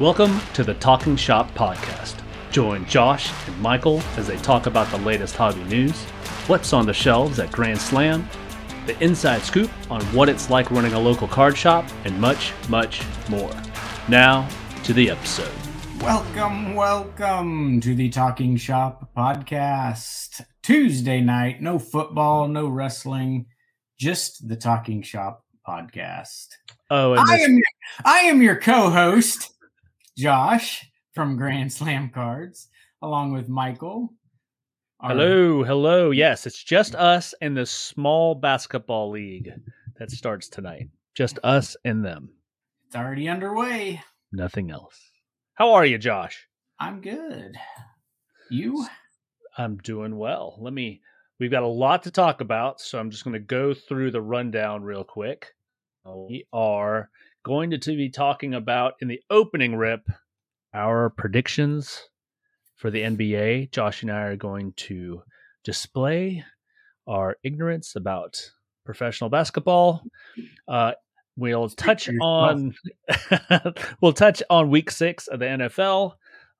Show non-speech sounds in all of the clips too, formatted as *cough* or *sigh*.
Welcome to the Talking Shop Podcast. Join Josh and Michael as they talk about the latest hobby news, what's on the shelves at Grand Slam, the inside scoop on what it's like running a local card shop, and much, much more. Now to the episode. Welcome, welcome to the Talking Shop podcast. Tuesday night, no football, no wrestling, just the Talking Shop podcast. Oh, and I this- am I am your co-host, Josh from Grand Slam Cards, along with Michael. our- hello, hello. Yes, it's just us and the small basketball league that starts tonight. Just us and them. It's already underway. Nothing else. How are you, Josh? I'm good. You? I'm doing well. Let me. We've got a lot to talk about, so I'm just going to go through the rundown real quick. We are going to be talking about in the opening rip our predictions for the NBA. Josh and I are going to display our ignorance about professional basketball. Uh, we'll touch on *laughs* we'll touch on week six of the NFL,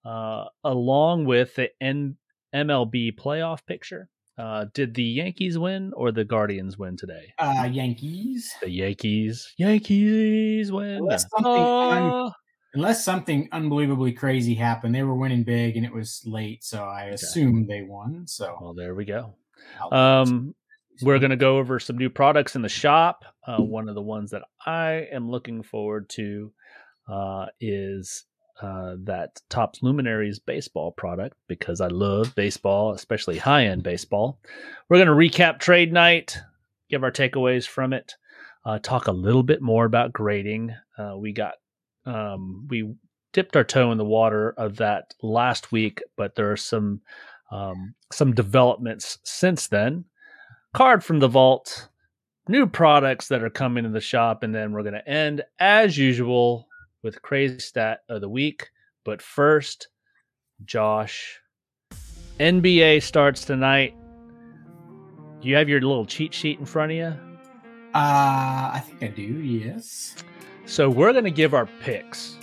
uh, along with the N- MLB playoff picture. Uh, did the Yankees win or the Guardians win today? Uh Yankees. The Yankees. Yankees win. Unless something Ah. Unless something unbelievably crazy happened. They were winning big and it was late, so I assume they won. So well, there we go. Um, we're going to go over some new products in the shop. Uh, one of the ones that I am looking forward to uh, is uh, that Topps Luminaries baseball product because I love baseball, especially high end baseball. We're going to recap trade night, give our takeaways from it, uh, talk a little bit more about grading. Uh, we got um, we dipped our toe in the water of that last week, but there are some um, some developments since then. Card from the vault, new products that are coming to the shop, and then we're going to end as usual with crazy stat of the week. But first, Josh, NBA starts tonight. Do you have your little cheat sheet in front of you. Uh, I think I do. Yes. So we're going to give our picks,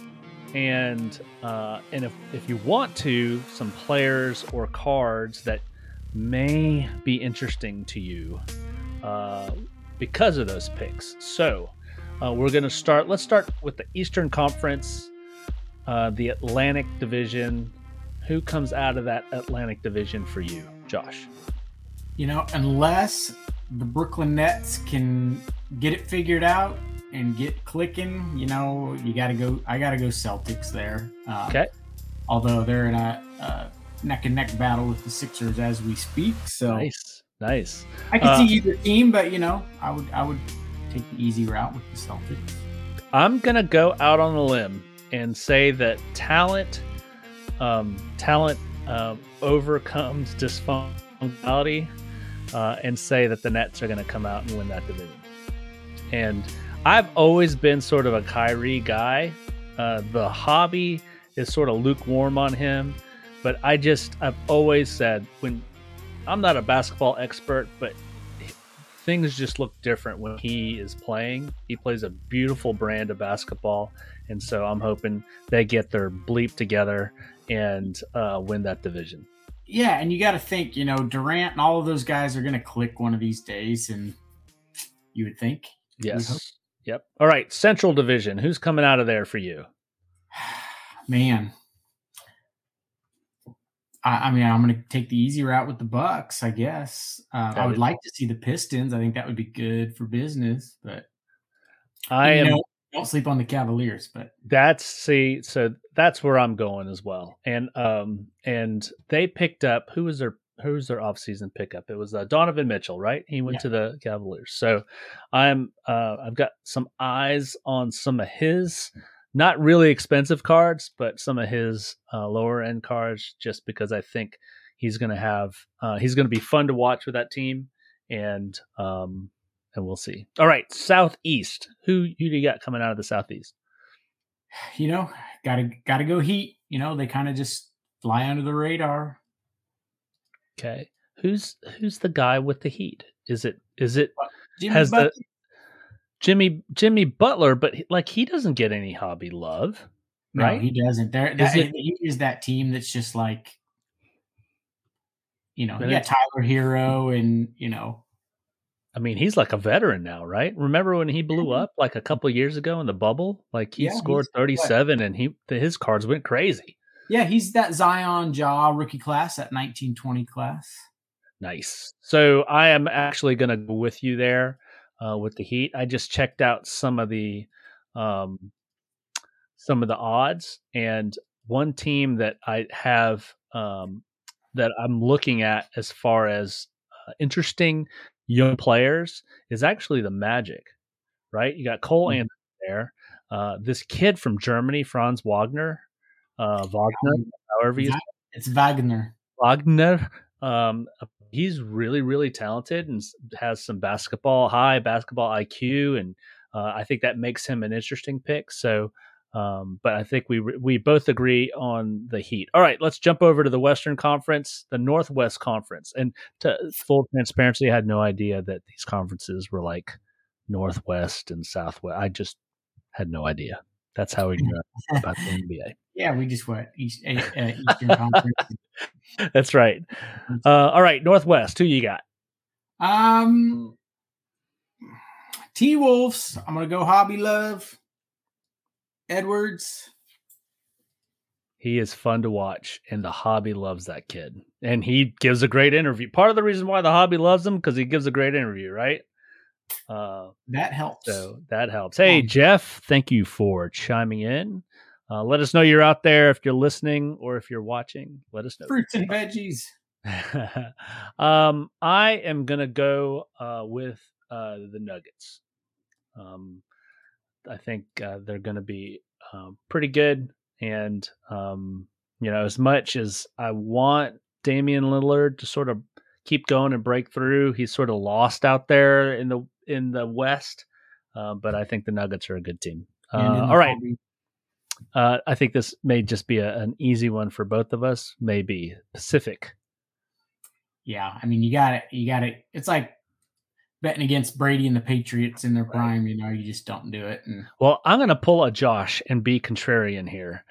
and uh, and if if you want to, some players or cards that may be interesting to you uh, because of those picks. So uh, we're going to start. Let's start with the Eastern Conference, uh, the Atlantic Division. Who comes out of that Atlantic Division for you, Josh? You know, unless the Brooklyn Nets can get it figured out and get clicking, you know, you got to go. I got to go Celtics there. Um, Okay. Although they're in a, uh neck and neck battle with the Sixers as we speak, so Nice, nice. I can Uh, see either team, but you know, I would I would take the easy route with the Celtics. I'm gonna go out on a limb and say that talent, um, talent um, overcomes dysfunctionality, uh, and say that the Nets are gonna come out and win that division. And I've always been sort of a Kyrie guy. Uh, the hobby is sort of lukewarm on him, but I just I've always said when I'm not a basketball expert, but things just look different when he is playing. He plays a beautiful brand of basketball, and so I'm hoping they get their bleep together and uh, win that division. Yeah, and you got to think, you know, Durant and all of those guys are going to click one of these days, and you would think. Yes. Yep. All right. Central Division. Who's coming out of there for you? *sighs* Man, I, I mean, I'm going to take the easy route with the Bucks, I guess. Uh, I would like to see the Pistons. I think that would be good for business, but I am. know, don't sleep on the Cavaliers. But That's see. So that's where I'm going as well. And um and they picked up who was their who was their offseason pickup? It was uh, Donovan Mitchell, right? He went Yeah. to the Cavaliers. So I'm uh I've got some eyes on some of his not really expensive cards, but some of his uh, lower end cards, just because I think he's going to have uh, he's going to be fun to watch with that team, and um, and we'll see. All right, Southeast. Who who do you got coming out of the Southeast? you know, gotta gotta go Heat. You know, they kind of just fly under the radar. Okay, who's who's the guy with the Heat? Is it is it Jimmy has the Jimmy Jimmy Butler? But like he doesn't get any hobby love. No, right? he doesn't. There, Is that, it- he is that team that's just like, you know, yeah, Tyler Herro, and you know, I mean, he's like a veteran now, right? Remember when he blew up like a couple years ago in the bubble? Like he Yeah, scored 37 and he his cards went crazy. yeah, he's that Zion Ja rookie class, that nineteen twenty class. Nice. So I am actually going to go with you there uh, with the Heat. I just checked out some of the um, some of the odds, and one team that I have um, that I'm looking at as far as uh, interesting young players is actually the Magic. Right? You got Cole. Anderson there. Uh, this kid from Germany, Franz Wagner, uh, Wagner, however you It's Wagner. Wagner. Um, he's really, really talented and has some basketball, high basketball IQ, and uh, I think that makes him an interesting pick. So, um, but I think we we both agree on the Heat. All right, let's jump over to the Western Conference, the Northwest Conference, and to full transparency, I had no idea that these conferences were like Northwest and Southwest. I just had no idea. That's how we know about the NBA. Yeah, we just went East, uh, Eastern Conference. *laughs* That's right. Uh, all right, Northwest. Who you got? Um, T Wolves. I'm gonna go Hobby Love. Edwards. He is fun to watch, and the hobby loves that kid. And he gives a great interview. Part of the reason why the hobby loves him because he gives a great interview, right? Uh, That helps. so that helps. Hey, Um, Jeff, thank you for chiming in. Uh, let us know you're out there if you're listening or if you're watching. Let us know. Fruits and veggies. *laughs* um, I am gonna go uh, with uh, the Nuggets. Um, I think uh, they're gonna be um, pretty good, and um, you know, as much as I want Damian Lillard to sort of keep going and break through, he's sort of lost out there in the in the West. Uh, but I think the Nuggets are a good team. Uh, And in the all right, uh, I think this may just be a, an easy one for both of us. Maybe Pacific. Yeah, I mean, you got it. You got it. It's like betting against Brady and the Patriots in their prime. You know, you just don't do it. And Well, I'm going to pull a Josh and be contrarian here.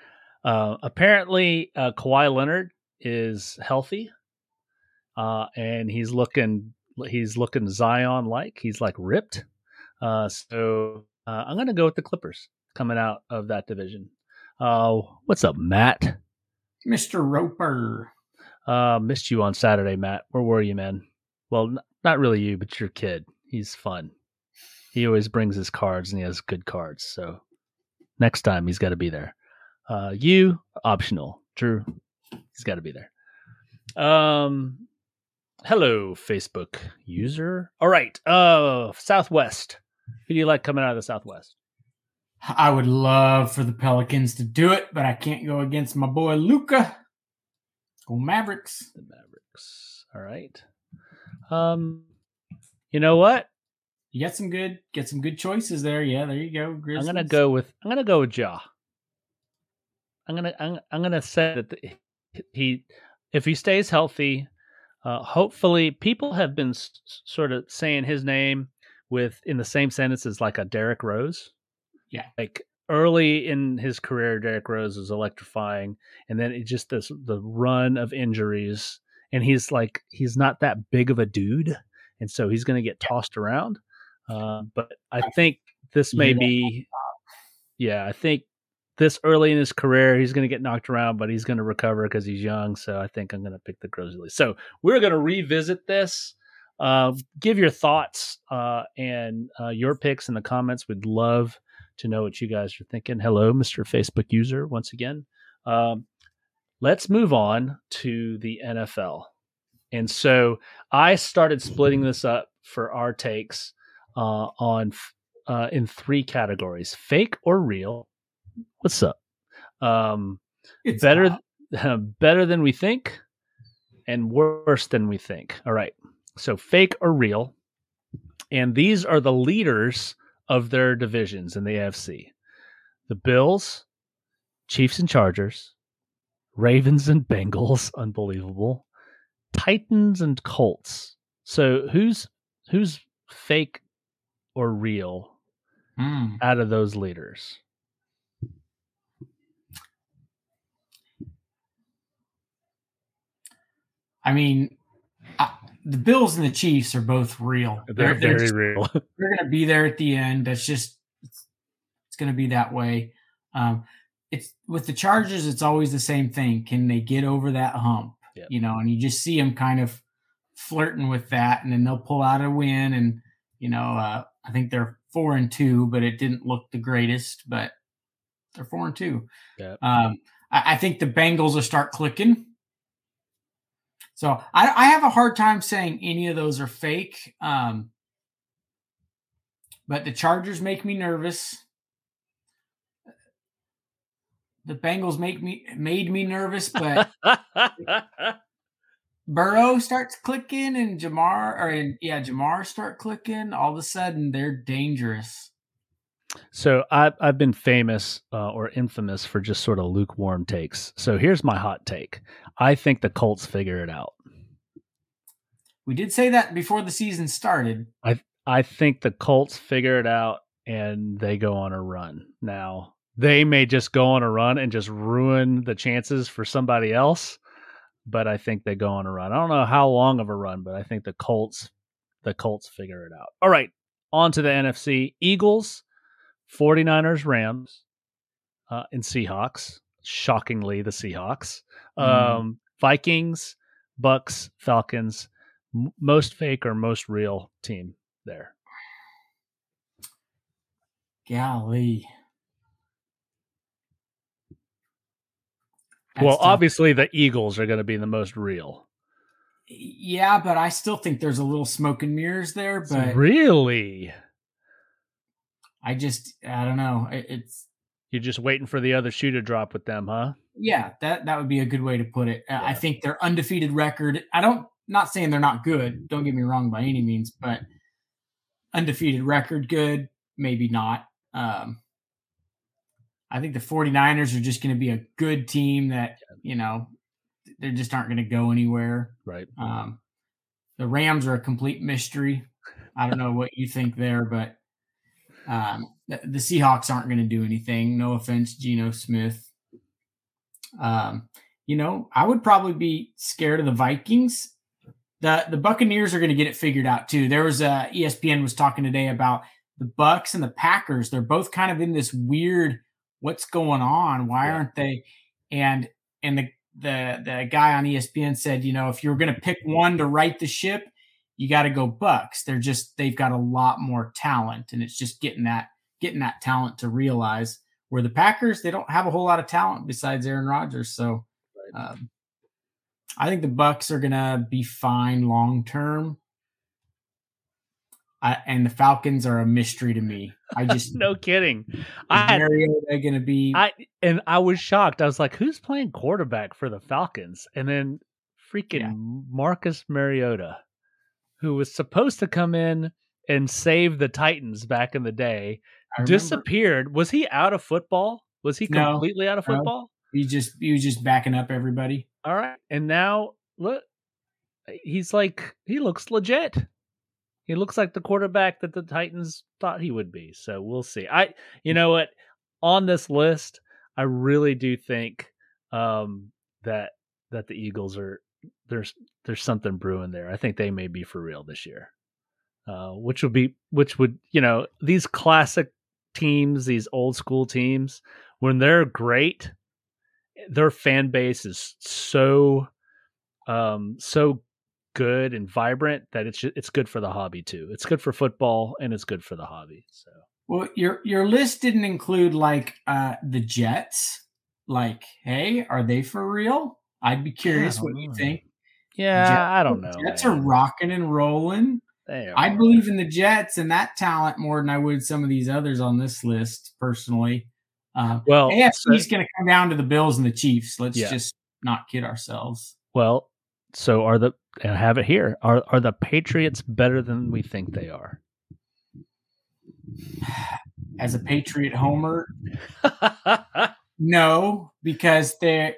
Uh, apparently, uh, Kawhi Leonard is healthy, uh, and he's looking he's looking Zion like he's like ripped. Uh, so uh, I'm going to go with the Clippers coming out of that division. Uh, what's up, Matt? Mr. Roper. Uh, missed you on Saturday, Matt. Where were you, man? Well, n- not really you, but your kid. He's fun. He always brings his cards and he has good cards. So next time he's got to be there. Uh, you optional. Drew, he's got to be there. Um, hello, Facebook user. All right. Uh, Southwest. Who do you like coming out of the Southwest? I would love for the Pelicans to do it, but I can't go against my boy Luka. Go Mavericks. The Mavericks. All right. Um, you know what? You got some good, get some good choices there. Yeah, there you go. I'm gonna go with I'm gonna go with Ja. I'm gonna I'm, I'm gonna say that the, he if he stays healthy, uh, hopefully people have been s- sort of saying his name with in the same sentence as like a Derrick Rose. Yeah. like early in his career, Derrick Rose was electrifying, and then it just this the run of injuries, and he's like he's not that big of a dude, and so he's gonna get tossed around. Uh, but I think this may be, yeah, I think this early in his career, he's going to get knocked around, but he's going to recover because he's young. So I think I'm going to pick the Grizzlies. So we're going to revisit this. Uh, give your thoughts uh, and uh, your picks in the comments. We'd love to know what you guys are thinking. Hello, Mr. Facebook user, once again. Um, let's move on to the NFL. And so I started splitting this up for our takes uh, on uh, in three categories: fake or real. What's up? Um, It's better, *laughs* better than we think, and worse than we think. All right. So fake or real, and these are the leaders of their divisions in the AFC: the Bills, Chiefs and Chargers, Ravens and Bengals. *laughs* Unbelievable. Titans and Colts. So who's who's fake or real Mm. out of those leaders? I mean, I, the Bills and the Chiefs are both real. They're, they're very just, real. *laughs* they're going to be there at the end. That's just it's, it's going to be that way. Um, it's with the Chargers. It's always the same thing. Can they get over that hump? Yep. You know, and you just see them kind of flirting with that, and then they'll pull out a win. And you know, uh, I think they're four and two, but it didn't look the greatest. But they're four and two. Yep. Um, I, I think the Bengals will start clicking. So I, I, have a hard time saying any of those are fake. Um, but the Chargers make me nervous. The Bengals make me made me nervous, but *laughs* Burrow starts clicking and Ja'Marr or yeah, Ja'Marr start clicking. All of a sudden, they're dangerous. So I've I've been famous uh, or infamous for just sort of lukewarm takes. So here's my hot take: I think the Colts figure it out. We did say that before the season started. I I think the Colts figure it out and they go on a run. Now they may just go on a run and just ruin the chances for somebody else, but I think they go on a run. I don't know how long of a run, but I think the Colts the Colts figure it out. All right, on to the NFC. Eagles 49ers, Rams, uh, and Seahawks. Shockingly, the Seahawks. Mm. Um, Vikings, Bucks, Falcons. M- most fake or most real team there? Golly. That's well, tough. obviously the Eagles are going to be the most real. Yeah, but I still think there's a little smoke and mirrors there. But really, I just I don't know. It's you're just waiting for the other shoe to drop with them, huh? Yeah, that that would be a good way to put it. Yeah. I think their undefeated record. I don't not saying they're not good. Don't get me wrong by any means, but undefeated record good, maybe not. Um, I think the 49ers are just going to be a good team that, you know, they just aren't going to go anywhere. Right. Um, the Rams are a complete mystery. I don't know what you think there, but um, the, the, Seahawks aren't going to do anything. No offense, Geno Smith. Um, you know, I would probably be scared of the Vikings. The the Buccaneers are going to get it figured out too. There was a ESPN was talking today about the Bucks and the Packers. They're both kind of in this weird what's going on? Why yeah. aren't they? And and the the the guy on ESPN said, you know, if you're going to pick one to right the ship, you got to go Bucks. They're just they've got a lot more talent, and it's just getting that getting that talent to realize. Where the Packers, they don't have a whole lot of talent besides Aaron Rodgers. So, um, I think the Bucks are gonna be fine long term. and the Falcons are a mystery to me. I just *laughs* no kidding. I Mariota going to be. I and I was shocked. I was like, "Who's playing quarterback for the Falcons?" And then freaking yeah. Marcus Mariota who was supposed to come in and save the Titans back in the day, disappeared. Was he out of football? Was he completely no, out of football? No. He just he was just backing up everybody. All right, and now look, he's like he looks legit. He looks like the quarterback that the Titans thought he would be. So we'll see. I, you know what, on this list, I really do think um, that that the Eagles are there's there's something brewing there. I think they may be for real this year. Uh, which would be which would you know these classic teams, these old school teams, when they're great, their fan base is so um so good and vibrant that it's it's good for the hobby too. It's good for football and it's good for the hobby. So well, your your list didn't include like uh the Jets. Like, hey, are they for real? I'd be curious what know. you think. Yeah, Jets, I don't know. Jets man. are rocking and rolling. I believe in the Jets and that talent more than I would some of these others on this list personally. Uh, well, AFC so, going to come down to the Bills and the Chiefs. Let's yeah. just not kid ourselves. Well, so are the I have it here. Are are the Patriots better than we think they are? *sighs* As a Patriot homer, *laughs* no, because they're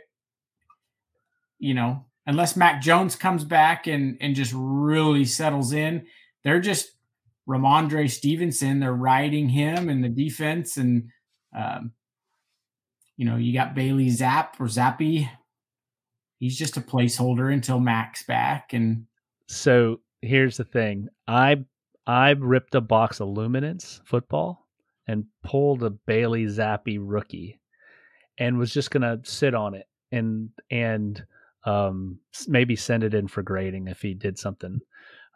you know, unless Mac Jones comes back and and just really settles in, they're just Rhamondre Stevenson. They're riding him in the defense, and um, you know, you got Bailey Zapp or Zappe. he's just a placeholder until Mac's back. And so here's the thing: I I ripped a box of Luminance football and pulled a Bailey Zappe rookie, and was just gonna sit on it and and um, maybe send it in for grading if he did something.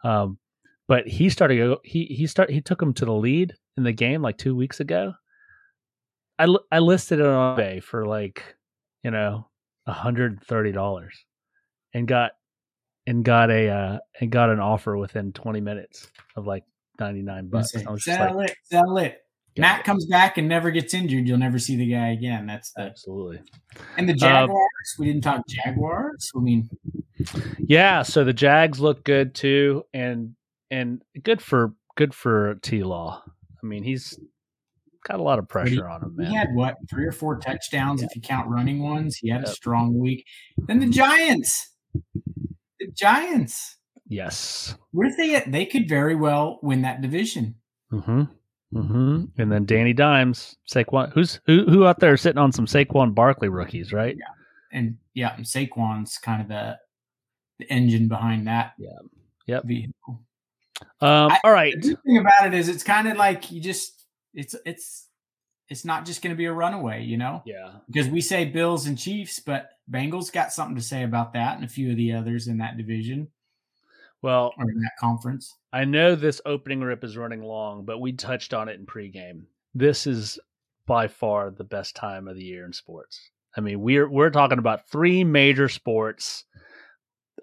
Um, but he started he he start he took him to the lead in the game like two weeks ago. I I listed it on eBay for like you know hundred thirty dollars, and got and got a uh, and got an offer within twenty minutes of like ninety nine bucks. Sell like, it, sell it. Mac comes back and never gets injured. You'll never see the guy again. That's the, absolutely. And the um, Jaguars. Um, we didn't talk Jaguars. I mean, yeah. So the Jags look good too, and and good for good for T Law. I mean, he's got a lot of pressure he, on him. Man. He had what three or four touchdowns yeah. if you count running ones. He had yep. a strong week. Then the Giants. The Giants. Yes. Where they at? They could very well win that division. Mm-hmm. Mm-hmm. And then Danny Dimes, Saquon. Who's who? Who out there sitting on some Saquon Barkley rookies, right? Yeah, and yeah, and Saquon's kind of the the engine behind that. Yeah. Yep. Vehicle. Um. I, all right. The good thing about it is it's kind of like you just it's it's it's not just going to be a runaway, you know. Yeah. Because we say Bills and Chiefs, but Bengals got something to say about that, and a few of the others in that division. Well, or in that conference. I know this opening rip is running long, but we touched on it in pregame. This is by far the best time of the year in sports. I mean, we're we're talking about three major sports.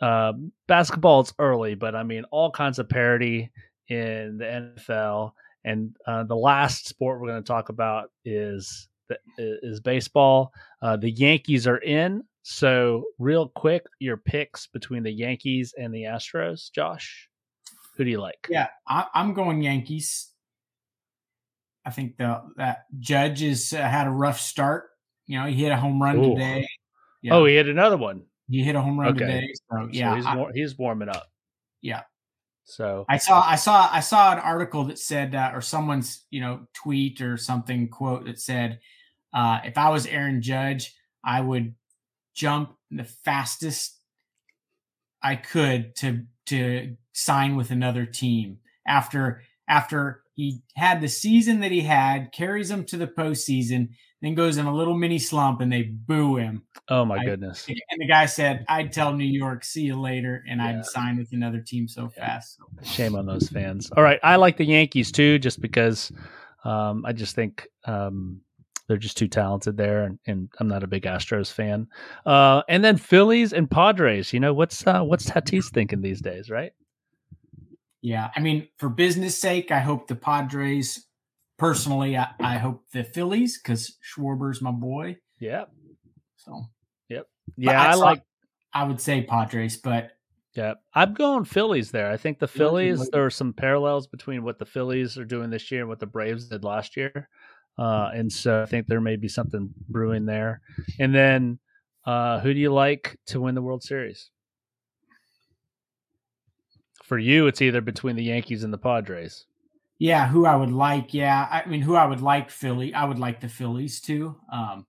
Uh, basketball is early, but I mean all kinds of parity in the NFL. And uh, the last sport we're going to talk about is is baseball. Uh, the Yankees are in. So, real quick, your picks between the Yankees and the Astros, Josh. Who do you like? Yeah, I, am going Yankees. I think the that Judge has uh, had a rough start. You know, he hit a home run Ooh. today. Yeah. Oh, he hit another one. He hit a home run okay. today. So yeah, so he's, I, war- he's warming up. Yeah. So I saw I saw I saw an article that said uh, or someone's you know tweet or something quote that said uh, if I was Aaron Judge I would jump the fastest I could to to sign with another team after after he had the season that he had, carries him to the postseason, then goes in a little mini slump and they boo him. Oh my I, goodness. *laughs* And the guy said, I'd tell New York, see you later, and yeah. I'd sign with another team so yeah. fast. Shame on those fans. All right. I like the Yankees too, just because um, I just think um, they're just too talented there, and, and I'm not a big Astros fan. Uh, and then Phillies and Padres. You know what's uh, what's Tatis thinking these days, right? Yeah, I mean, for business sake, I hope the Padres. Personally, I, I hope the Phillies because Schwarber's my boy. Yep. So. Yep. Yeah, I, I like. I would say Padres, but yeah, I'm going Phillies there. I think the Phillies. There are some parallels between what the Phillies are doing this year and what the Braves did last year. Uh, and so I think there may be something brewing there. And then, uh, who do you like to win the World Series? For you, it's either between the Yankees and the Padres. Yeah, who I would like. Yeah, I mean, who I would like Philly. I would like the Phillies too. Um,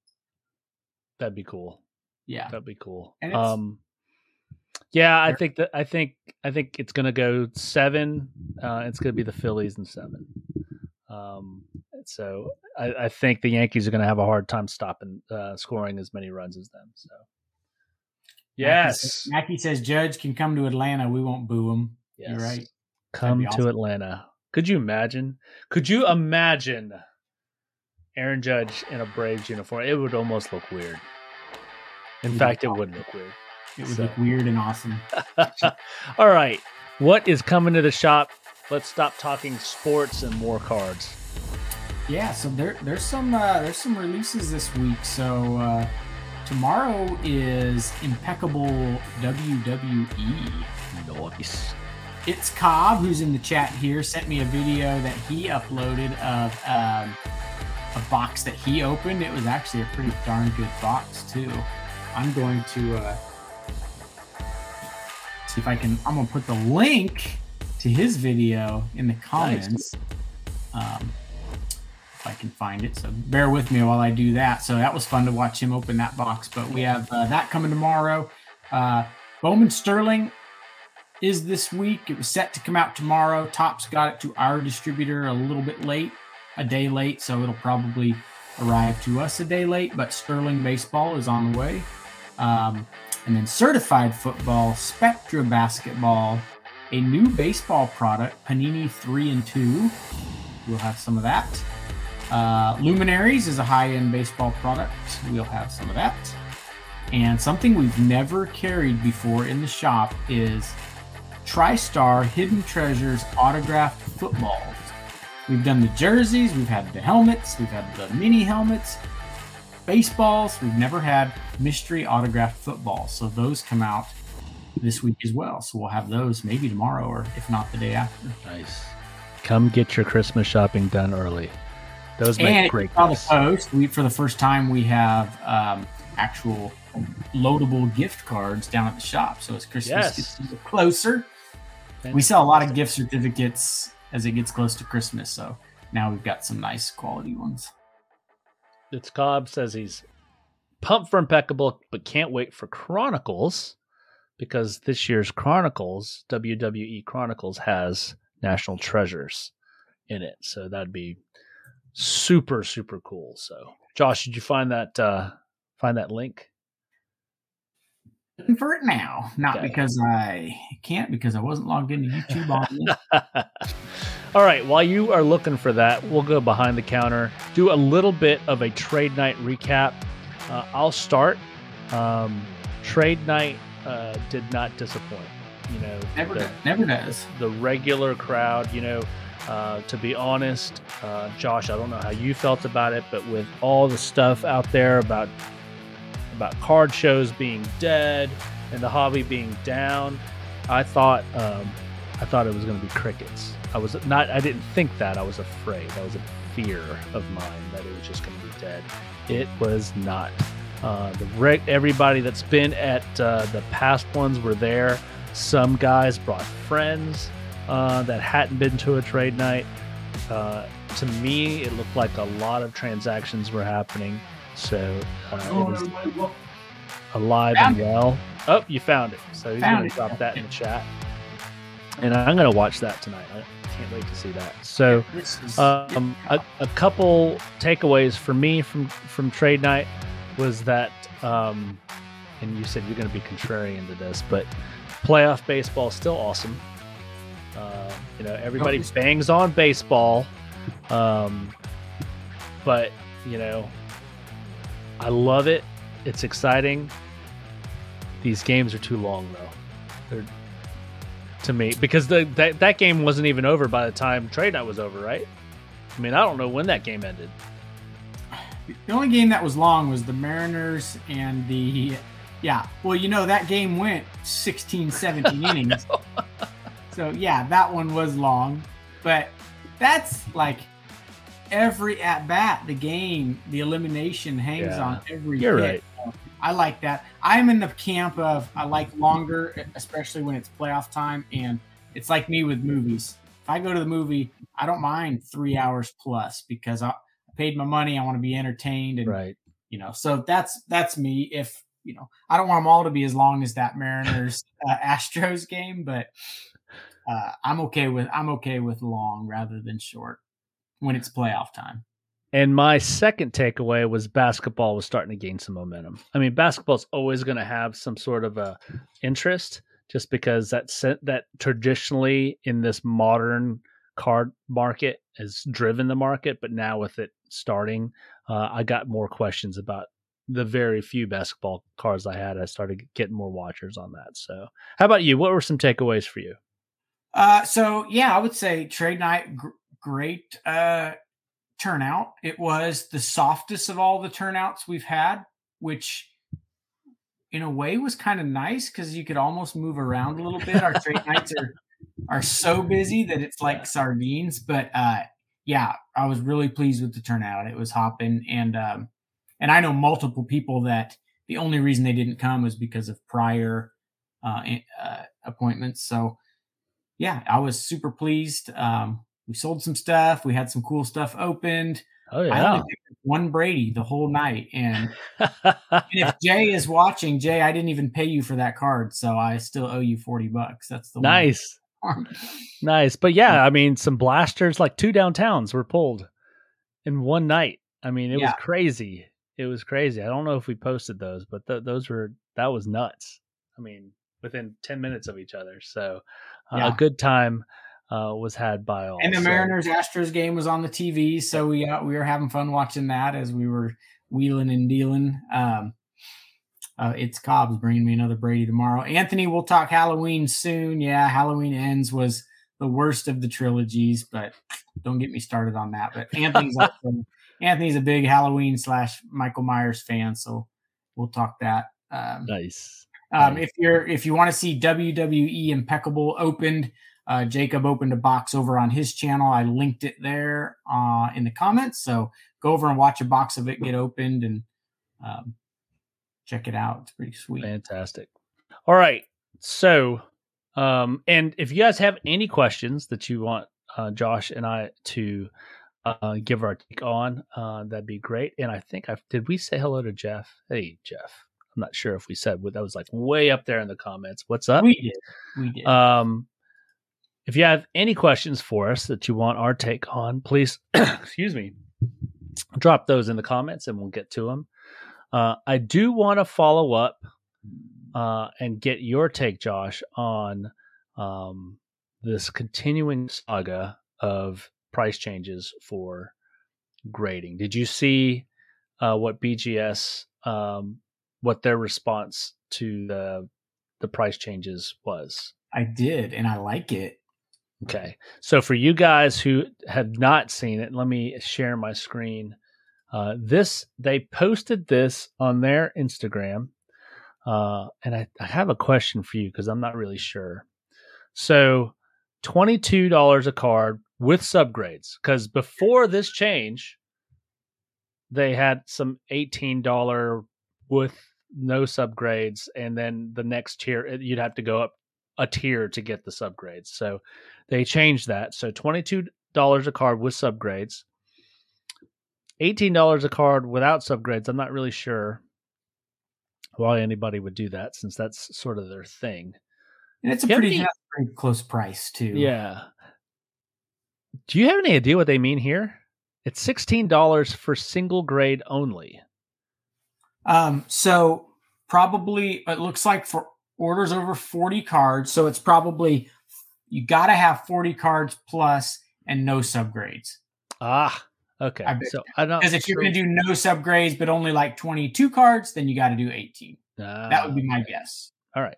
that'd be cool. Yeah, that'd be cool. Um, yeah, I think that I think I think it's gonna go seven. Uh, it's gonna be the Phillies and seven. Um, so I, I, think the Yankees are going to have a hard time stopping uh, scoring as many runs as them. So yes, Mackey says Judge can come to Atlanta. We won't boo him. Yes. You're right. Come awesome. to Atlanta. Could you imagine? Could you imagine Aaron Judge in a Braves uniform? It would almost look weird. In it fact, it would look weird. It would so. look weird and awesome. *laughs* All right. What is coming to the shop? Let's stop talking sports and more cards. Yeah, so there there's some uh, there's some releases this week. So uh, tomorrow is Impeccable WWE. Nice. It's Cobb who's in the chat here sent me a video that he uploaded of um, a box that he opened. It was actually a pretty darn good box too. I'm going to uh, see if I can. I'm gonna put the link to his video in the comments. Nice. Um, I can find it. So bear with me while I do that. So that was fun to watch him open that box. But we have uh, that coming tomorrow. Uh, Bowman Sterling is this week. It was set to come out tomorrow. Topps got it to our distributor a little bit late, a day late, so it'll probably arrive to us a day late. But Sterling Baseball is on the way. Um, and then certified football, Spectra basketball, a new baseball product, Panini 3 and 2. We'll have some of that. Uh, Luminaries is a high end baseball product. We'll have some of that. And something we've never carried before in the shop is TriStar Hidden Treasures autographed footballs. We've done the jerseys, we've had the helmets, we've had the mini helmets, baseballs. We've never had mystery autographed footballs. So those come out this week as well. So we'll have those maybe tomorrow or if not the day after. Nice. Come get your Christmas shopping done early. Those make and great on the post, we for the first time we have um, actual loadable gift cards down at the shop. So as Christmas Yes. gets a little closer, we sell a lot of gift certificates as it gets close to Christmas. So now we've got some nice quality ones. It's Cobb says he's pumped for impeccable, but can't wait for Chronicles because this year's Chronicles, WWE Chronicles, has National Treasures in it. So that'd be super super cool. So, Josh, did you find that uh find that link? Looking for it now, not Okay. because I can't, because I wasn't logged into YouTube on. *laughs* All right, while you are looking for that, we'll go behind the counter, do a little bit of a trade night recap. Uh, I'll start. Um, trade night uh, did not disappoint. You know, never, the, does, never does. the regular crowd, you know, uh, to be honest, uh, Josh, I don't know how you felt about it, but with all the stuff out there about about card shows being dead and the hobby being down, I thought um, I thought it was going to be crickets. I was not. I didn't think that. I was afraid. That was a fear of mine that it was just going to be dead. It was not. Uh, the reg- everybody that's been at uh, the past ones were there. Some guys brought friends uh, that hadn't been to a trade night. Uh, to me, it looked like a lot of transactions were happening. So uh, it was alive and it. well. Oh, you found it. So he's going to drop that in the chat. And I'm going to watch that tonight. I can't wait to see that. So, um, a, a couple takeaways for me from from trade night was that, um, and you said you're going to be contrarian to this, but playoff baseball is still awesome. Uh, you know, everybody bangs on baseball, um, but you know, I love it. It's exciting. These games are too long, though. They're to me because the that, that game wasn't even over by the time trade night was over, right? I mean, I don't know when that game ended. The only game that was long was the Mariners and the yeah. Well, you know that game went 16, 17 *laughs* innings. So yeah, that one was long, but that's like every at bat, the game, the elimination hangs Yeah. on every. You're hit. right. I like that. I'm in the camp of I like longer, especially when it's playoff time, and it's like me with movies. If I go to the movie, I don't mind three hours plus because I I paid my money. I want to be entertained, and Right. you know, so that's that's me. If you know, I don't want them all to be as long as that Mariners uh, Astros game, but uh, I'm okay with I'm okay with long rather than short when it's playoff time. And my second takeaway was basketball was starting to gain some momentum. I mean, basketball's always going to have some sort of a interest, just because that that traditionally in this modern card market has driven the market. But now with it starting, uh, I got more questions about the very few basketball cards I had. I started getting more watchers on that. So, how about you? What were some takeaways for you? Uh, so yeah, I would say trade night gr- great uh, turnout. It was the softest of all the turnouts we've had, which in a way was kind of nice because you could almost move around a little bit. Our trade *laughs* nights are are so busy that it's like sardines. But uh, yeah, I was really pleased with the turnout. It was hopping, and um, and I know multiple people that the only reason they didn't come was because of prior uh, uh, appointments. So yeah, I was super pleased. Um, we sold some stuff. We had some cool stuff opened. Oh I yeah, one Brady the whole night. And, *laughs* and if Jay is watching, Jay, I didn't even pay you for that card, so I still owe you forty bucks. That's the nice, *laughs* nice. But yeah, I mean, some blasters like two downtowns were pulled in one night. I mean, it yeah. was crazy. It was crazy. I don't know if we posted those, but th- those were that was nuts. I mean, within ten minutes of each other. So uh, yeah. a good time uh, was had by all. And the so. Mariners Astros game was on the TV, so we uh, we were having fun watching that as we were wheeling and dealing. Um, uh, it's Cobb's bringing me another Brady tomorrow. Anthony, we'll talk Halloween soon. Yeah, Halloween Ends was the worst of the trilogies, but don't get me started on that. But Anthony's also, *laughs* Anthony's a big Halloween slash Michael Myers fan, so we'll talk that. Um, nice. Um. If you're if you want to see WWE Impeccable opened, uh, Jacob opened a box over on his channel. I linked it there uh, in the comments. So go over and watch a box of it get opened and um, check it out. It's pretty sweet. Fantastic. All right. So, um, and if you guys have any questions that you want uh, Josh and I to uh, give our take on, uh, that'd be great. And I think I did we say hello to Jeff? Hey, Jeff. I'm not sure if we said that was like way up there in the comments. What's up? We did. We did. Um, if you have any questions for us that you want our take on, please, *clears throat* excuse me, drop those in the comments and we'll get to them. Uh, I do want to follow up uh, and get your take, Josh, on um, this continuing saga of price changes for grading. Did you see uh, what BGS, um, what their response to the the price changes was? I did, and I like it. Okay. So for you guys who have not seen it, let me share my screen. Uh, this they posted this on their Instagram, uh, and I, I have a question for you because I'm not really sure. So, twenty two dollars a card with subgrades because before this change, they had some eighteen dollar with no subgrades, and then the next tier eh, you'd have to go up a tier to get the subgrades. So they changed that. So $22 a card with subgrades. $18 a card without subgrades. I'm not really sure why anybody would do that since that's sort of their thing. And it's a pretty, any, pretty close price too. Yeah. Do you have any idea what they mean here? It's $16 for single grade only. Um so probably it looks like for orders over 40 cards. So it's probably you got to have 40 cards plus and no subgrades. Ah, okay. I so I don't because if you're going to do no subgrades but only like 22 cards, then you got to do 18. that would be my guess. All right.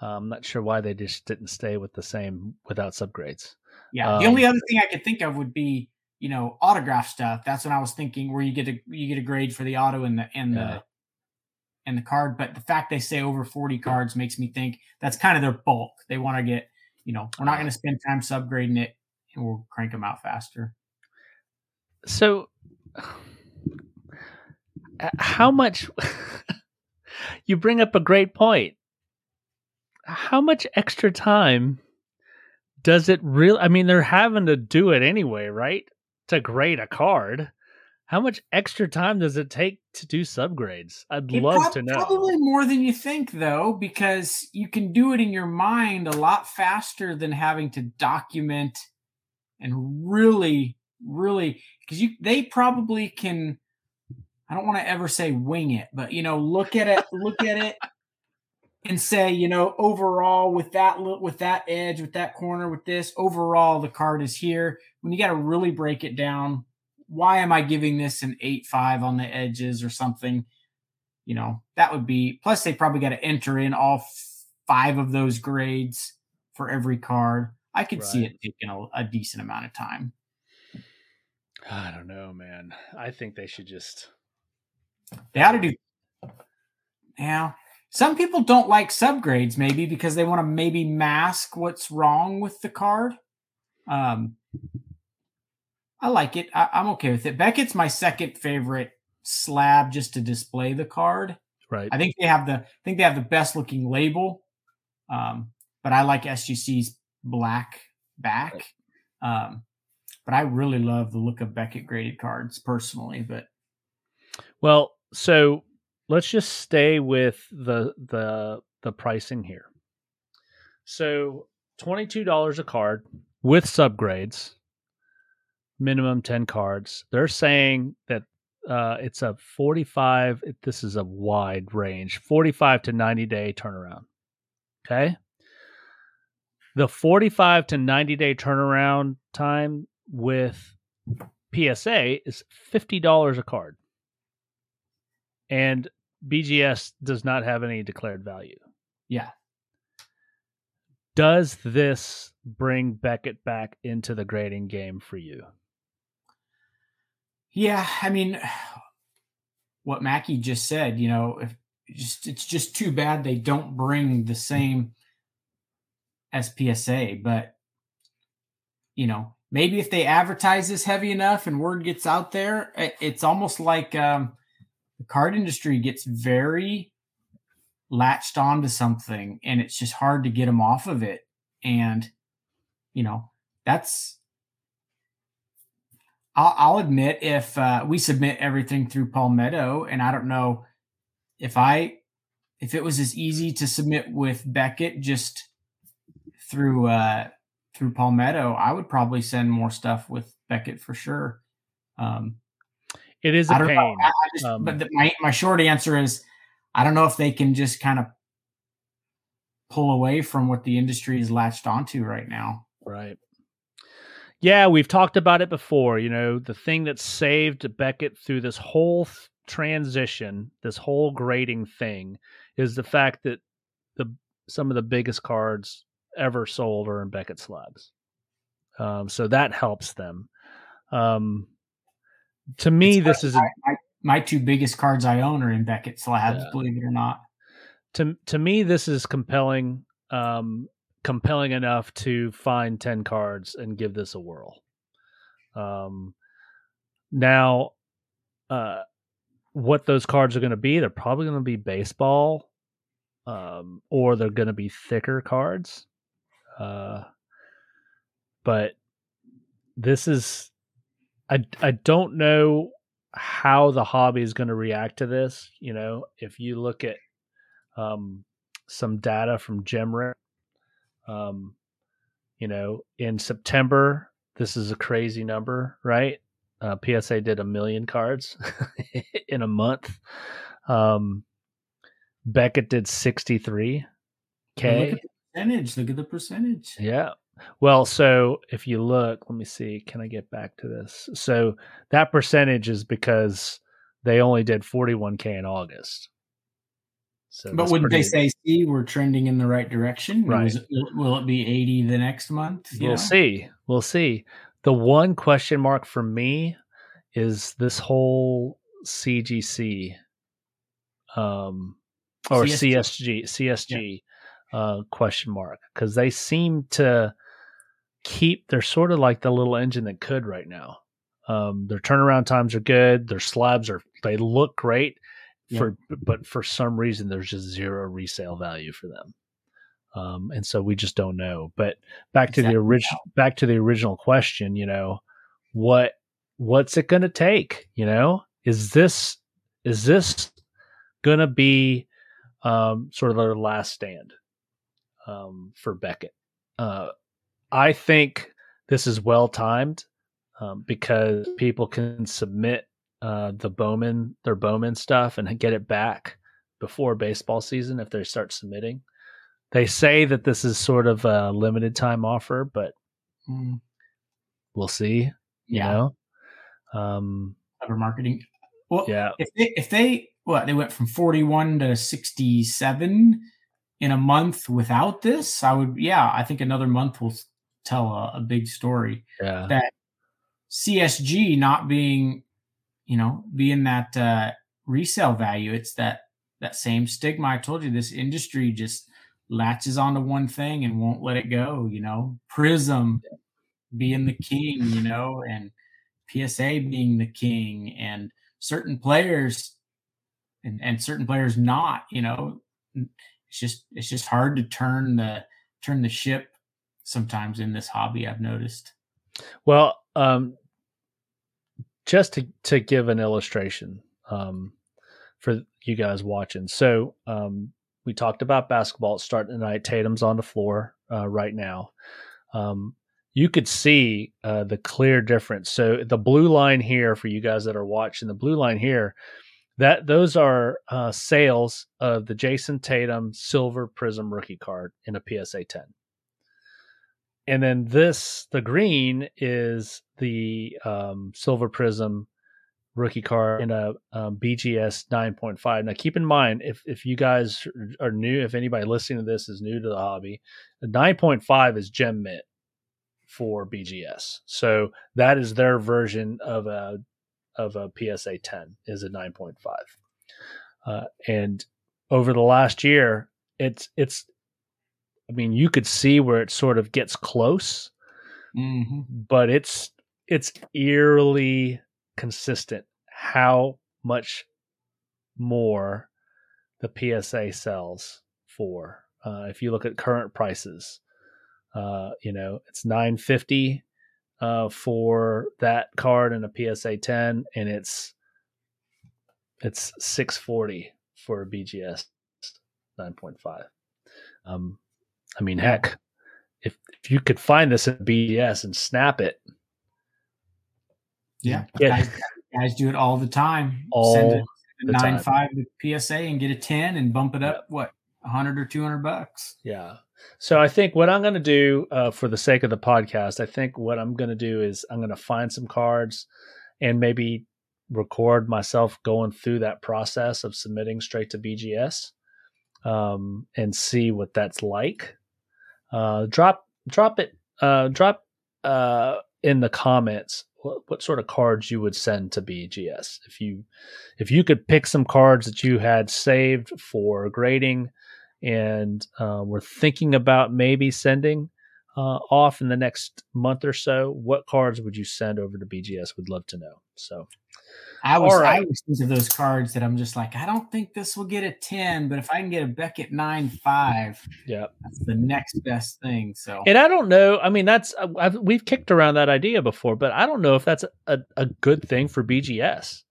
Uh, I'm not sure why they just didn't stay with the same without subgrades. Yeah. Um, the only other thing I could think of would be you know autograph stuff. That's what I was thinking, where you get a you get a grade for the auto and the and yeah. the and the card, but the fact they say over 40 cards makes me think that's kind of their bulk. They want to get, you know, we're not going to spend time subgrading it and we'll crank them out faster. So, how much *laughs* you bring up a great point. How much extra time does it really? I mean, they're having to do it anyway, right? To grade a card. How much extra time does it take to do subgrades? I'd it love to know. Probably more than you think, though, because you can do it in your mind a lot faster than having to document and really, really, because you they probably can. I don't want to ever say wing it, but you know, look at it, look at it, and say, you know, overall with that with that edge, with that corner, with this, overall the card is here. When you got to really break it down why am I giving this an eight five on the edges or something? You know, that would be plus they probably got to enter in all five of those grades for every card. I could right. see it taking a, a decent amount of time. I don't know, man. I think they should just they ought to do yeah. Some people don't like subgrades, maybe because they want to maybe mask what's wrong with the card. Um, I like it. I, am okay with it. Beckett's my second favorite slab just to display the card. Right. I think they have the I think they have the best looking label. Um, but I like SGC's black back. Right. Um, but I really love the look of Beckett graded cards personally. But Well, so let's just stay with the the the pricing here. So twenty two dollars a card with subgrades, minimum ten cards. They're saying that uh, it's a forty five. This is a wide range, forty five to ninety day turnaround. Okay. The forty five to ninety day turnaround time with PSA is fifty dollars a card, and BGS does not have any declared value. Yeah. Does this bring Beckett back into the grading game for you? Yeah, I mean, what Mackey just said, you know, if just it's just too bad they don't bring the same SPSA, but you know, maybe if they advertise this heavy enough and word gets out there, it's almost like um, the card industry gets very latched onto something and it's just hard to get them off of it. And, you know, that's, I'll, I'll admit if uh, we submit everything through Palmetto, and I don't know if I, if it was as easy to submit with Beckett just through, uh, through Palmetto, I would probably send more stuff with Beckett for sure. Um, it is a pain. Know, I, I just, um, but the, my my short answer is, I don't know if they can just kind of pull away from what the industry is latched onto right now. Right. Yeah, we've talked about it before. You know, the thing that saved Beckett through this whole th- transition, this whole grading thing, is the fact that the some of the biggest cards ever sold are in Beckett slabs. Um, so that helps them. Um, to me, it's this is a, my, two biggest cards I own are in Beckett slabs. Yeah. Believe it or not. To to me, this is compelling. Um, compelling enough to find 10 cards and give this a whirl. Um, now, uh, what those cards are going to be, they're probably going to be baseball, um, or they're going to be thicker cards. Uh, but this is I I don't know how the hobby is going to react to this. You know, if you look at um, some data from GemRate, um, you know, in September, this is a crazy number, right? Uh, PSA did a million cards *laughs* in a month. Um, Beckett did 63 k. Look at the percentage. Look at the percentage. Yeah. Well, so if you look, let me see. Can I get back to this? So that percentage is because they only did 41k in August. So but wouldn't pretty... they say, "See, we're trending in the right direction"? Right? will it be 80 the next month? We'll know? see. We'll see. The one question mark for me is this whole CGC, um, or CSG, CSG, CSG yeah. uh, question mark because they seem to keep they're sort of like the little engine that could right now. Um, their turnaround times are good. Their slabs are they look great. For but for some reason there's just zero resale value for them. Um, and so we just don't know. But back exactly. to the original back to the original question, you know, what what's it going to take? You know, is this is this going to be um, sort of their last stand um, for Beckett? Uh, I think this is well timed um, because people can submit uh, the Bowman their Bowman stuff and get it back before baseball season if they start submitting. They say that this is sort of a limited time offer, but mm. we'll see. You yeah. know, um, clever marketing. Well, yeah. If they, if they what they went from forty one to sixty seven in a month without this, I would yeah, I think another month will tell a, a big story. Yeah. That CSG not being, you know, being that uh, resale value, it's that that same stigma. I told you this industry just latches onto one thing and won't let it go. You know, Prism being the king, you know, and PSA being the king, and certain players and, and certain players not. You know, it's just it's just hard to turn the turn the ship sometimes in this hobby. I've noticed. Well, um, just to to give an illustration, um, for you guys watching. So um, we talked about basketball starting tonight. Tatum's on the floor uh, right now. Um, you could see uh, the clear difference. So the blue line here for you guys that are watching, the blue line here, that those are uh, sales of the Jayson Tatum Silver Prism rookie card in a PSA 10. And then this, the green is the um, Silver Prism rookie card in a um, BGS 9.5. Now, keep in mind, if if you guys are new, if anybody listening to this is new to the hobby, the 9.5 is gem mint for BGS. So that is their version of a of a PSA 10 is a 9.5. Uh, and over the last year, it's it's I mean, you could see where it sort of gets close, Mm-hmm. but it's it's eerily consistent how much more the PSA sells for. Uh, if you look at current prices, uh, you know it's nine fifty uh, for that card and a PSA ten, and it's it's six forty for a BGS nine point five. Um, I mean, heck, if if you could find this in BGS and snap it, Yeah, Yeah. guys, guys do it all the time. All Send it the nine time. five to PSA and get a ten and bump it up what a hundred or two hundred bucks. Yeah. So I think what I'm going to do uh, for the sake of the podcast, I think what I'm going to do is I'm going to find some cards and maybe record myself going through that process of submitting straight to BGS um, and see what that's like. Uh, drop drop it uh, drop uh, in the comments what, what sort of cards you would send to BGS if you if you could pick some cards that you had saved for grading and uh, we're thinking about maybe sending uh, off in the next month or so. What cards would you send over to BGS? Would love to know. So I was right. I was these are those cards that I'm just like I don't think this will get a ten, but if I can get a Beckett nine five, yeah, that's the next best thing. So and I don't know. I mean, that's uh, I've, we've kicked around that idea before, but I don't know if that's a, a good thing for BGS.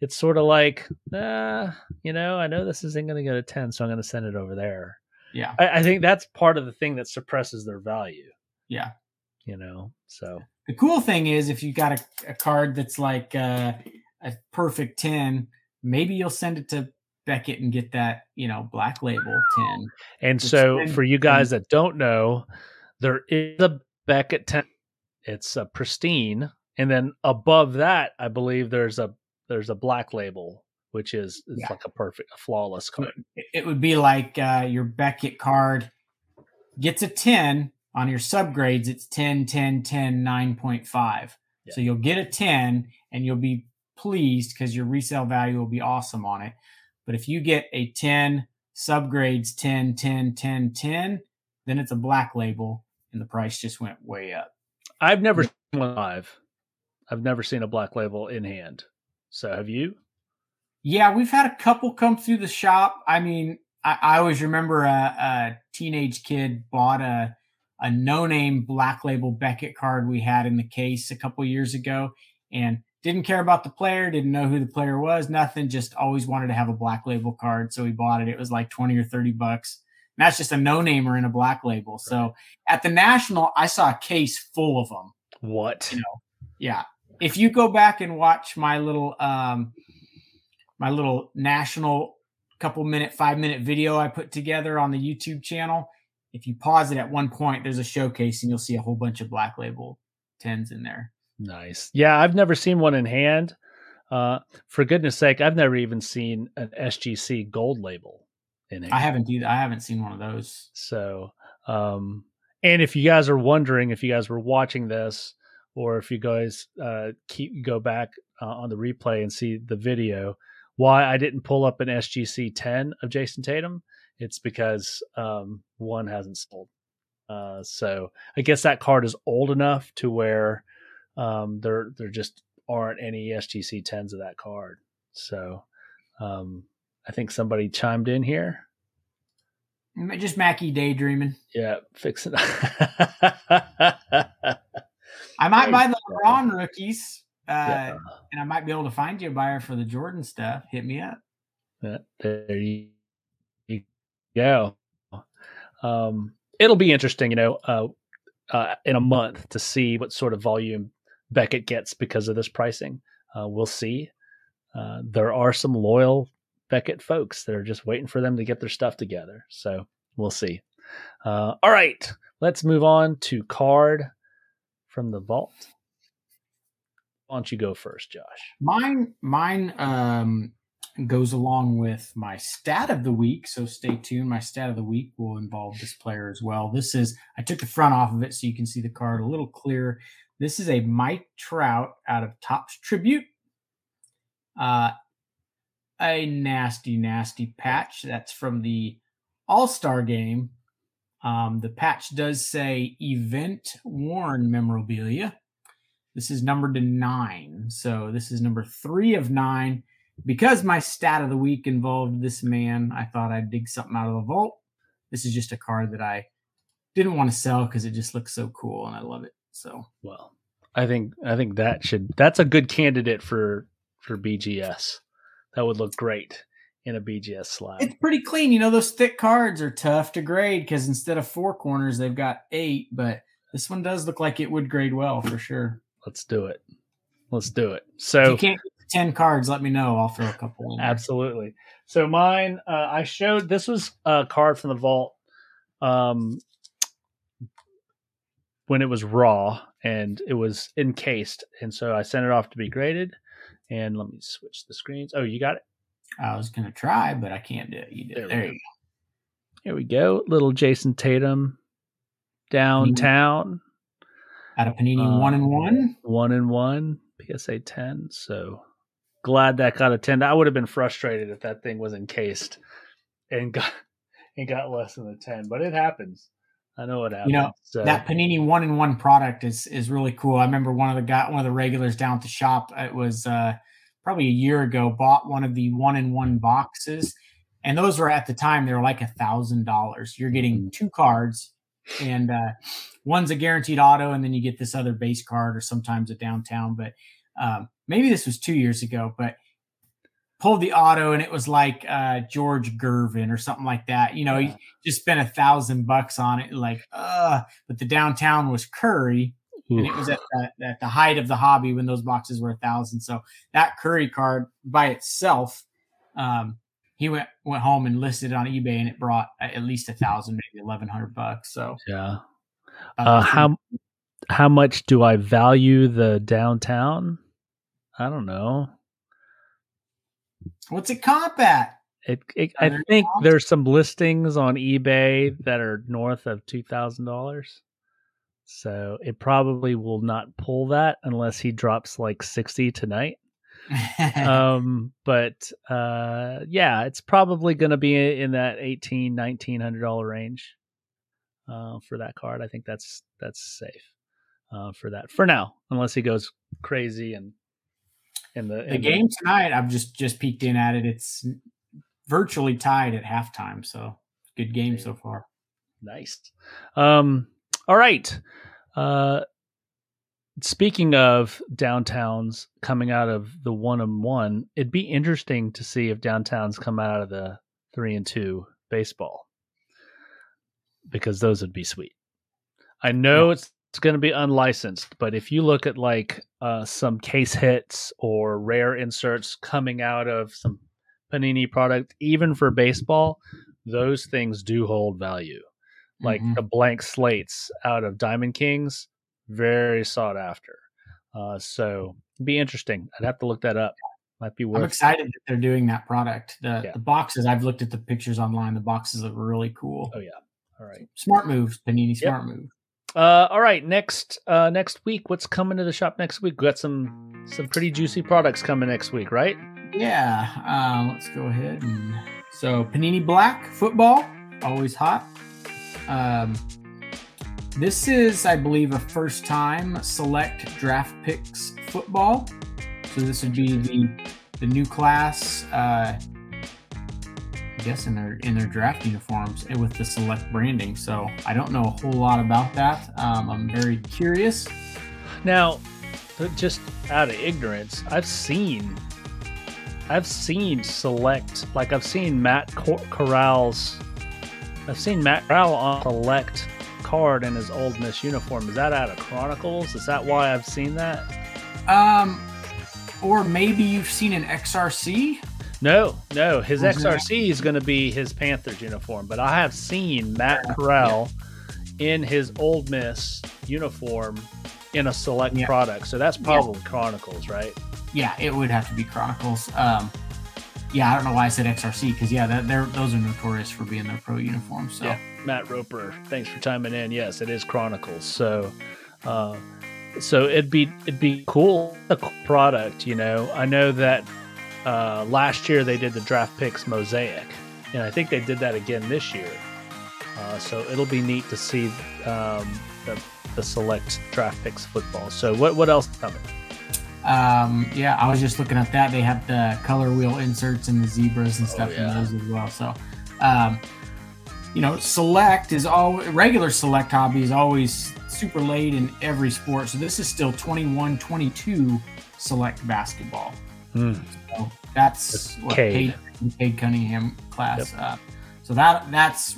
It's sort of like, uh, you know, I know this isn't going to get a ten, so I'm going to send it over there. yeah, I, I think that's part of the thing that suppresses their value. yeah. You know, so The cool thing is if you got a, a card that's like uh, a perfect ten, maybe you'll send it to Beckett and get that you know black label ten. And so, then- for you guys that don't know, there is a Beckett 10. It's a pristine, and then above that, I believe there's a there's a black label, which is it's Yeah. like a perfect, a flawless card. It- It would be like uh, your Beckett card gets a 10 on your subgrades, it's 10, 10, 10, 9.5. So you'll get a 10 and you'll be pleased because your resale value will be awesome on it. But if you get a 10 subgrades 10, 10, 10, 10, then it's a black label and the price just went way up. I've never seen one live. I've never seen a black label in hand. So have you? Yeah, we've had a couple come through the shop. I mean, I, I always remember a, a teenage kid bought a a no name black label Beckett card we had in the case a couple years ago, and didn't care about the player, didn't know who the player was, nothing. Just always wanted to have a black label card, so we bought it. It was like twenty or thirty bucks. And that's just a no namer in a black label. So at the national, I saw a case full of them. What? You Yeah. If you go back and watch my little um my little national couple minute, five minute video I put together on the YouTube channel, if you pause it at one point, there's a showcase and you'll see a whole bunch of black label tens in there. Nice. Yeah, I've never seen one in hand. Uh, for goodness sake, I've never even seen an SGC gold label in hand. I haven't either. I haven't seen one of those. So, um, and if you guys are wondering, if you guys were watching this, or if you guys uh, keep go back uh, on the replay and see the video, why I didn't pull up an SGC 10 of Jayson Tatum, it's because um, one hasn't sold. Uh, so I guess that card is old enough to where um, there there just aren't any SGC 10s of that card. So um, I think somebody chimed in here. Just Mackie daydreaming. Yeah, fix it. *laughs* I might buy the bro. LeBron rookies, uh, yeah. and I might be able to find you a buyer for the Jordan stuff, hit me up. Yeah, there you go. Um, it'll be interesting, you know, uh, uh, in a month to see what sort of volume Beckett gets because of this pricing. Uh, we'll see. Uh, there are some loyal Beckett folks that are just waiting for them to get their stuff together. So we'll see. Uh, all right, let's move on to card from the vault. Why don't you go first, Josh? Mine, mine um, goes along with my stat of the week. So stay tuned. My stat of the week will involve this player as well. This is I took the front off of it so you can see the card a little clearer. This is a Mike Trout out of Topps Tribute. Uh, a nasty, nasty patch. That's from the All Star game. Um, the patch does say event worn memorabilia. This is numbered to nine. So this is number three of nine. Because my stat of the week involved this man, I thought I'd dig something out of the vault. This is just a card that I didn't want to sell because it just looks so cool and I love it. So well, I think I think that should that's a good candidate for for BGS. That would look great in a BGS slide. It's pretty clean. You know, those thick cards are tough to grade because instead of four corners, they've got eight, but this one does look like it would grade well for sure. Let's do it. Let's do it. So if you can't 10 cards, let me know. I'll throw a couple in. Absolutely. So mine, uh, I showed this was a card from the vault um, when it was raw and it was encased. And so I sent it off to be graded. And let me switch the screens. Oh, you got it? I was gonna try, but I can't do it. You did. There, there you go. Here we go. Little Jayson Tatum downtown. Out of Panini uh, one and one. One and one. PSA ten. So glad that got a ten. I would have been frustrated if that thing was encased and got and got less than a ten. But it happens. I know what happens. You know so. that Panini one in one product is is really cool. I remember one of the guy, one of the regulars down at the shop. It was uh, probably a year ago. Bought one of the one in one boxes, and those were at the time they were like a thousand dollars. You're getting mm. two cards, and uh, one's a guaranteed auto, and then you get this other base card or sometimes a downtown. But um, maybe this was two years ago, but pulled the auto and it was like uh, George Gervin or something like that. You know, yeah. he just spent a thousand bucks on it, like, uh, but the downtown was Curry. And it was at the, at the height of the hobby when those boxes were a thousand. So that Curry card by itself, um, he went went home and listed it on eBay, and it brought at least a thousand, maybe eleven hundred bucks. So yeah, uh, how how much do I value the downtown? I don't know. What's it comp at? It, it I think comp? there's some listings on eBay that are north of two thousand dollars. So it probably will not pull that unless he drops like sixty tonight. um, *laughs* but uh, yeah, it's probably going to be in that eighteen, nineteen hundred dollar range uh, for that card. I think that's that's safe uh, for that for now, unless he goes crazy and in the in the game the, tonight. I've just just peeked in at it. It's virtually tied at halftime. So good game so far. Nice. Um. All right. Uh. Speaking of downtowns coming out of the one and one, it'd be interesting to see if downtowns come out of the three and two baseball because those would be sweet. I know yeah. it's it's going to be unlicensed. But if you look at like uh, some case hits or rare inserts coming out of some Panini product, even for baseball, those things do hold value. Like mm-hmm. the blank slates out of Diamond Kings, very sought after. Uh, so be interesting. I'd have to look that up. Might be worth. I'm excited that they're doing that product. The yeah. the boxes I've looked at the pictures online. The boxes look really cool. Oh yeah. All right. Smart moves, Panini. Smart yep. move. Uh, all right, next uh, next week, what's coming to the shop next week? We got some some pretty juicy products coming next week, right? Yeah. Uh, let's go ahead and so Panini Black football, always hot. Um, this is, I believe, a first time select draft picks football. So this would be the the new class. Uh, guess in their in their draft uniforms and with the select branding. So I don't know a whole lot about that. Um, I'm very curious. Now, just out of ignorance, I've seen, I've seen select like I've seen Matt Cor- Corral's, I've seen Matt Corral on select card in his Ole Miss uniform. Is that out of Chronicles? Is that why I've seen that? Um, or maybe you've seen an XRC. No, no. His? XRC is going to be his Panthers uniform, but I have seen Matt Corral in his Ole Miss uniform in a select Yeah. product. So that's probably Chronicles, right? Yeah, it would have to be Chronicles. Um, yeah, I don't know why I said XRC because yeah, that, they're those are notorious for being their pro uniforms. So Yeah. Matt Roper, thanks for chiming in. Yes, it is Chronicles. So, uh, so it'd be it'd be cool a cool product. You know, I know that uh, last year they did the draft picks mosaic, and I think they did that again this year. Uh, so it'll be neat to see um, the, the select draft picks football. So what what else is coming? Um, yeah, I was just looking at that. They have the color wheel inserts and the zebras and Oh, stuff yeah. in those as well. So, um, you know, select is all regular select hobby is always super late in every sport. So this is still 21 22 select basketball. So that's That's what Cade. Cade, Cade Cunningham class. Uh, so that that's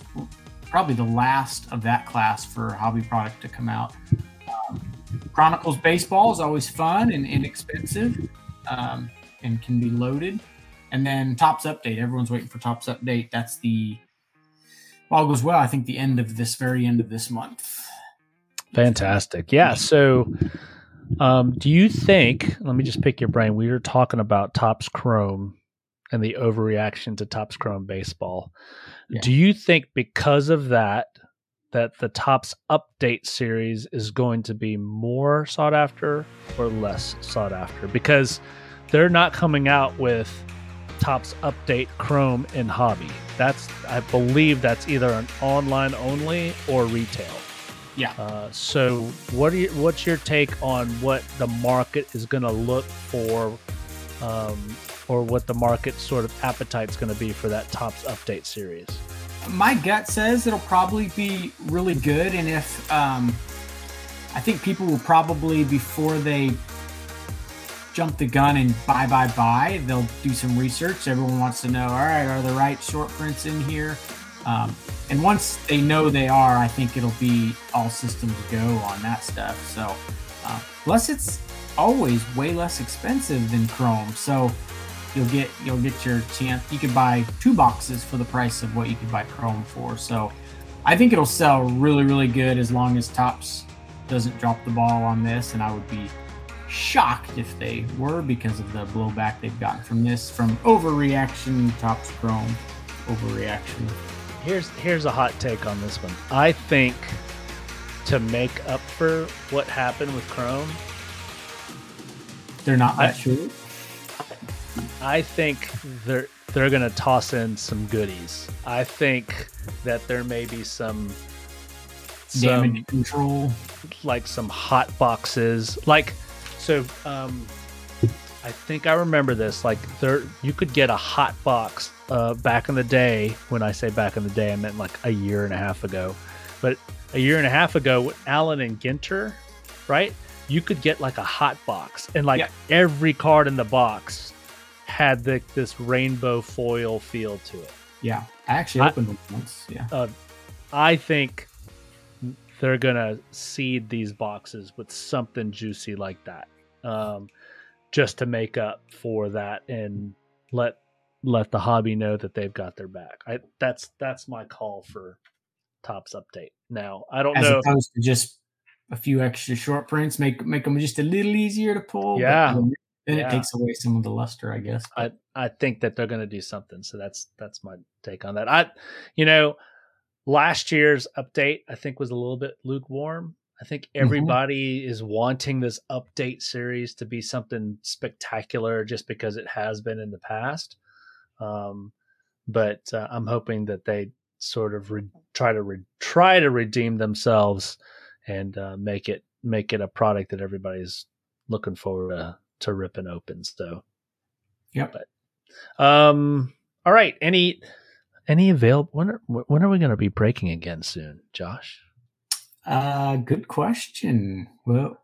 probably the last of that class for hobby product to come out. Um, Chronicles baseball is always fun and inexpensive, um, and can be loaded. And then Topps update. Everyone's waiting for Topps update. That's the all goes well. I think the end of this very end of this month. Fantastic. Yeah. So, um, do you think? Let me just pick your brain. We were talking about Topps Chrome and the overreaction to Topps Chrome baseball. Yeah. Do you think because of that, that the Topps update series is going to be more sought after or less sought after? Because they're not coming out with Topps update Chrome in hobby. That's I believe that's either an online only or retail. Yeah. Uh, so, what you, what's your take on what the market is going to look for, um, or what the market sort of appetite's going to be for that Topps update series? my gut says it'll probably be really good and if um, i think people will probably before they jump the gun and buy buy buy they'll do some research everyone wants to know all right are the right short prints in here um, and once they know they are i think it'll be all systems go on that stuff so uh, plus it's always way less expensive than chrome so you'll get you'll get your chance. You could buy two boxes for the price of what you could buy Chrome for. So I think it'll sell really really good as long as Topps doesn't drop the ball on this. And I would be shocked if they were because of the blowback they've gotten from this from overreaction Topps Chrome overreaction. Here's here's a hot take on this one. I think to make up for what happened with Chrome, They're not I- sure. I think they're they're going to toss in some goodies. I think that there may be some some Damage control. like some hot boxes like so um i think i remember this like there you could get a hot box uh back in the day when i say back in the day i meant like a year and a half ago but a year and a half ago with Allen and Ginter right you could get like a hot box and like Yeah. every card in the box had the, this rainbow foil feel to it Yeah, I actually I- opened them once. Yeah. I think they're gonna seed these boxes with something juicy like that, um, just to make up for that and let let the hobby know that they've got their back. I that's that's my call for Topps update. Now I don't As know. opposed to just a few extra short prints, make make them just a little easier to pull. but Yeah. then- then Yeah. it takes away some of the luster, I guess. I I think that they're going to do something. So that's that's my take on that. I, you know, last year's update I think was a little bit lukewarm. I think everybody is wanting this update series to be something spectacular just because it has been in the past. Um, but uh, I'm hoping that they sort of re- try to re- try to redeem themselves and uh, make it make it a product that everybody's looking forward to, to ripping open. So. Yep. Um. All right. Any any available? When are, when are we going to be breaking again soon, Josh? Uh, good question. Well,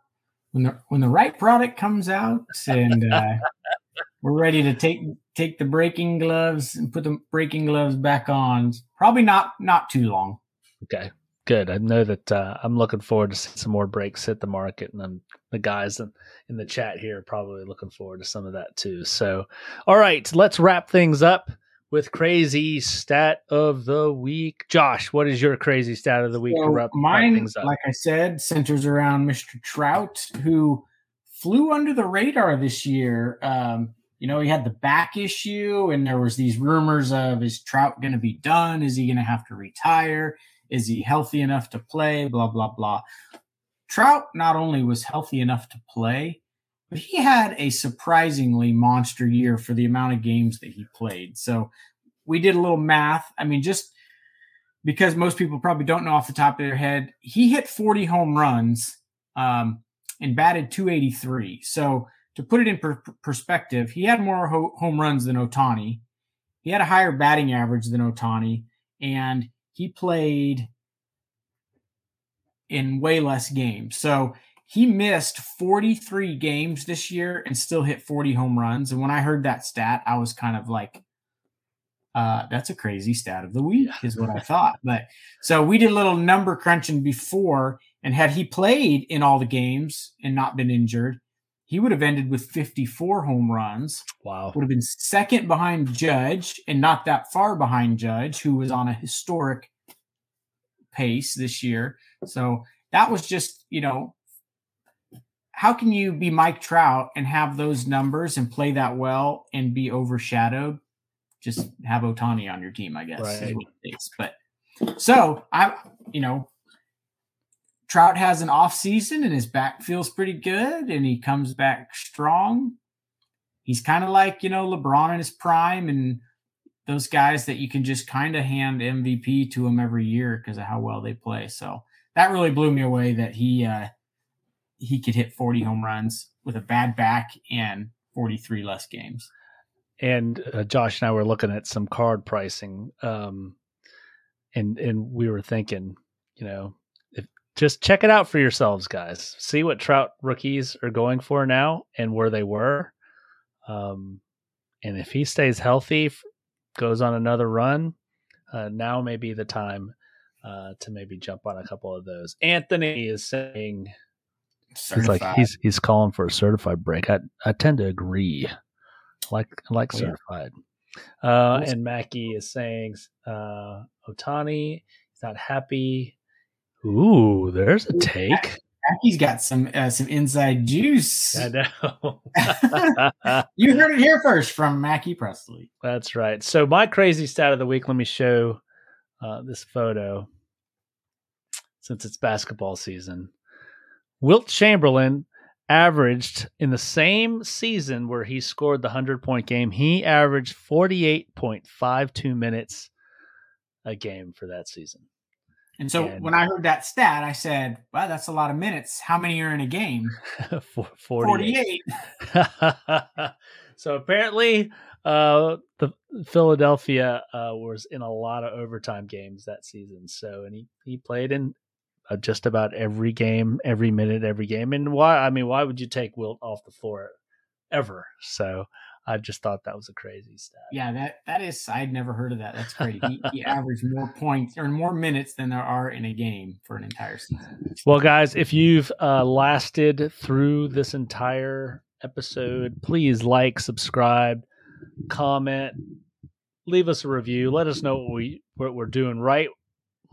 when the when the right product comes out and uh, *laughs* we're ready to take take the breaking gloves and put the breaking gloves back on. Probably not not too long. Okay, good. I know that uh, I'm looking forward to seeing some more breaks hit the market, and then the guys in, in the chat here are probably looking forward to some of that too. So, all right, let's wrap things up with crazy stat of the week. Josh, what is your crazy stat of the week? So mine, like I said, centers around Mr. Trout, who flew under the radar this year. Um, you know, he had the back issue, and there was these rumors of is Trout going to be done? Is he going to have to retire? Is he healthy enough to play? Blah blah blah. Trout not only was healthy enough to play, but he had a surprisingly monster year for the amount of games that he played. So we did a little math. I mean, just because most people probably don't know off the top of their head, he hit 40 home runs um, and batted 283. So to put it in per- perspective, he had more ho- home runs than Ohtani. He had a higher batting average than Ohtani, and he played in way less games. So he missed 43 games this year and still hit 40 home runs. And when I heard that stat, I was kind of like, uh, that's a crazy stat of the week, is what I thought. But so we did a little number crunching before, and had he played in all the games and not been injured, he would have ended with 54 home runs. Wow. Would have been second behind Judge and not that far behind Judge, who was on a historic pace this year. So that was just, you know, how can you be Mike Trout and have those numbers and play that well and be overshadowed? Just have Ohtani on your team, I guess. Right. But so I, you know, Trout has an off season and his back feels pretty good and he comes back strong. He's kind of like, you know, LeBron in his prime and those guys that you can just kind of hand MVP to him every year because of how well they play. So that really blew me away that he uh he could hit 40 home runs with a bad back and 43 less games. And uh, Josh and I were looking at some card pricing um and and we were thinking, you know, just check it out for yourselves, guys. See what Trout rookies are going for now and where they were. Um, and if he stays healthy, goes on another run, uh, now may be the time uh, to maybe jump on a couple of those. Anthony is saying certified. he's like he's he's calling for a certified break. I I tend to agree. Like like oh, certified. Yeah. Uh, and Mackie is saying uh, Ohtani is not happy Ooh, there's a take. Mackie's got some uh, some inside juice. I know. *laughs* you heard it here first from Mackie Presley. That's right. So my crazy stat of the week. Let me show uh, this photo. Since it's basketball season, Wilt Chamberlain averaged in the same season where he scored the hundred point game. He averaged forty eight point five two minutes a game for that season. And so and, when I heard that stat, I said, "Wow, that's a lot of minutes. How many are in a game?" *laughs* 48. 48. *laughs* so apparently, uh, the Philadelphia uh, was in a lot of overtime games that season. So, and he he played in just about every game, every minute, every game. And why? I mean, why would you take Wilt off the floor ever? So, I just thought that was a crazy stat. Yeah, that that is. I'd never heard of that. That's crazy. he, he *laughs* averaged more points or more minutes than there are in a game for an entire season. Well, guys, if you've uh, lasted through this entire episode, please like, subscribe, comment, leave us a review. Let us know what we what we're doing right.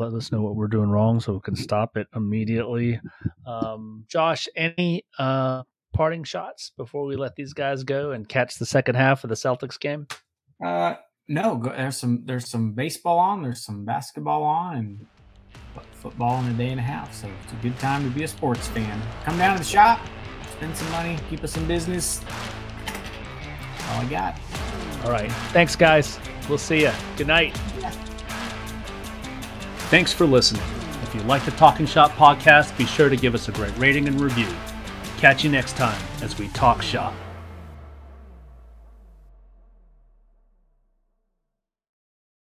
Let us know what we're doing wrong so we can stop it immediately. Um, Josh, any uh, parting shots before we let these guys go and catch the second half of the Celtics game? Uh, no. There's some there's some baseball on. There's some basketball on, and football in a day and a half. So it's a good time to be a sports fan. Come down to the shop, spend some money, keep us in business. That's all I got. All right. Thanks, guys. We'll see you. Good night. Thanks for listening. If you like the Talking Shop podcast, be sure to give us a great rating and review. Catch you next time as we talk shop.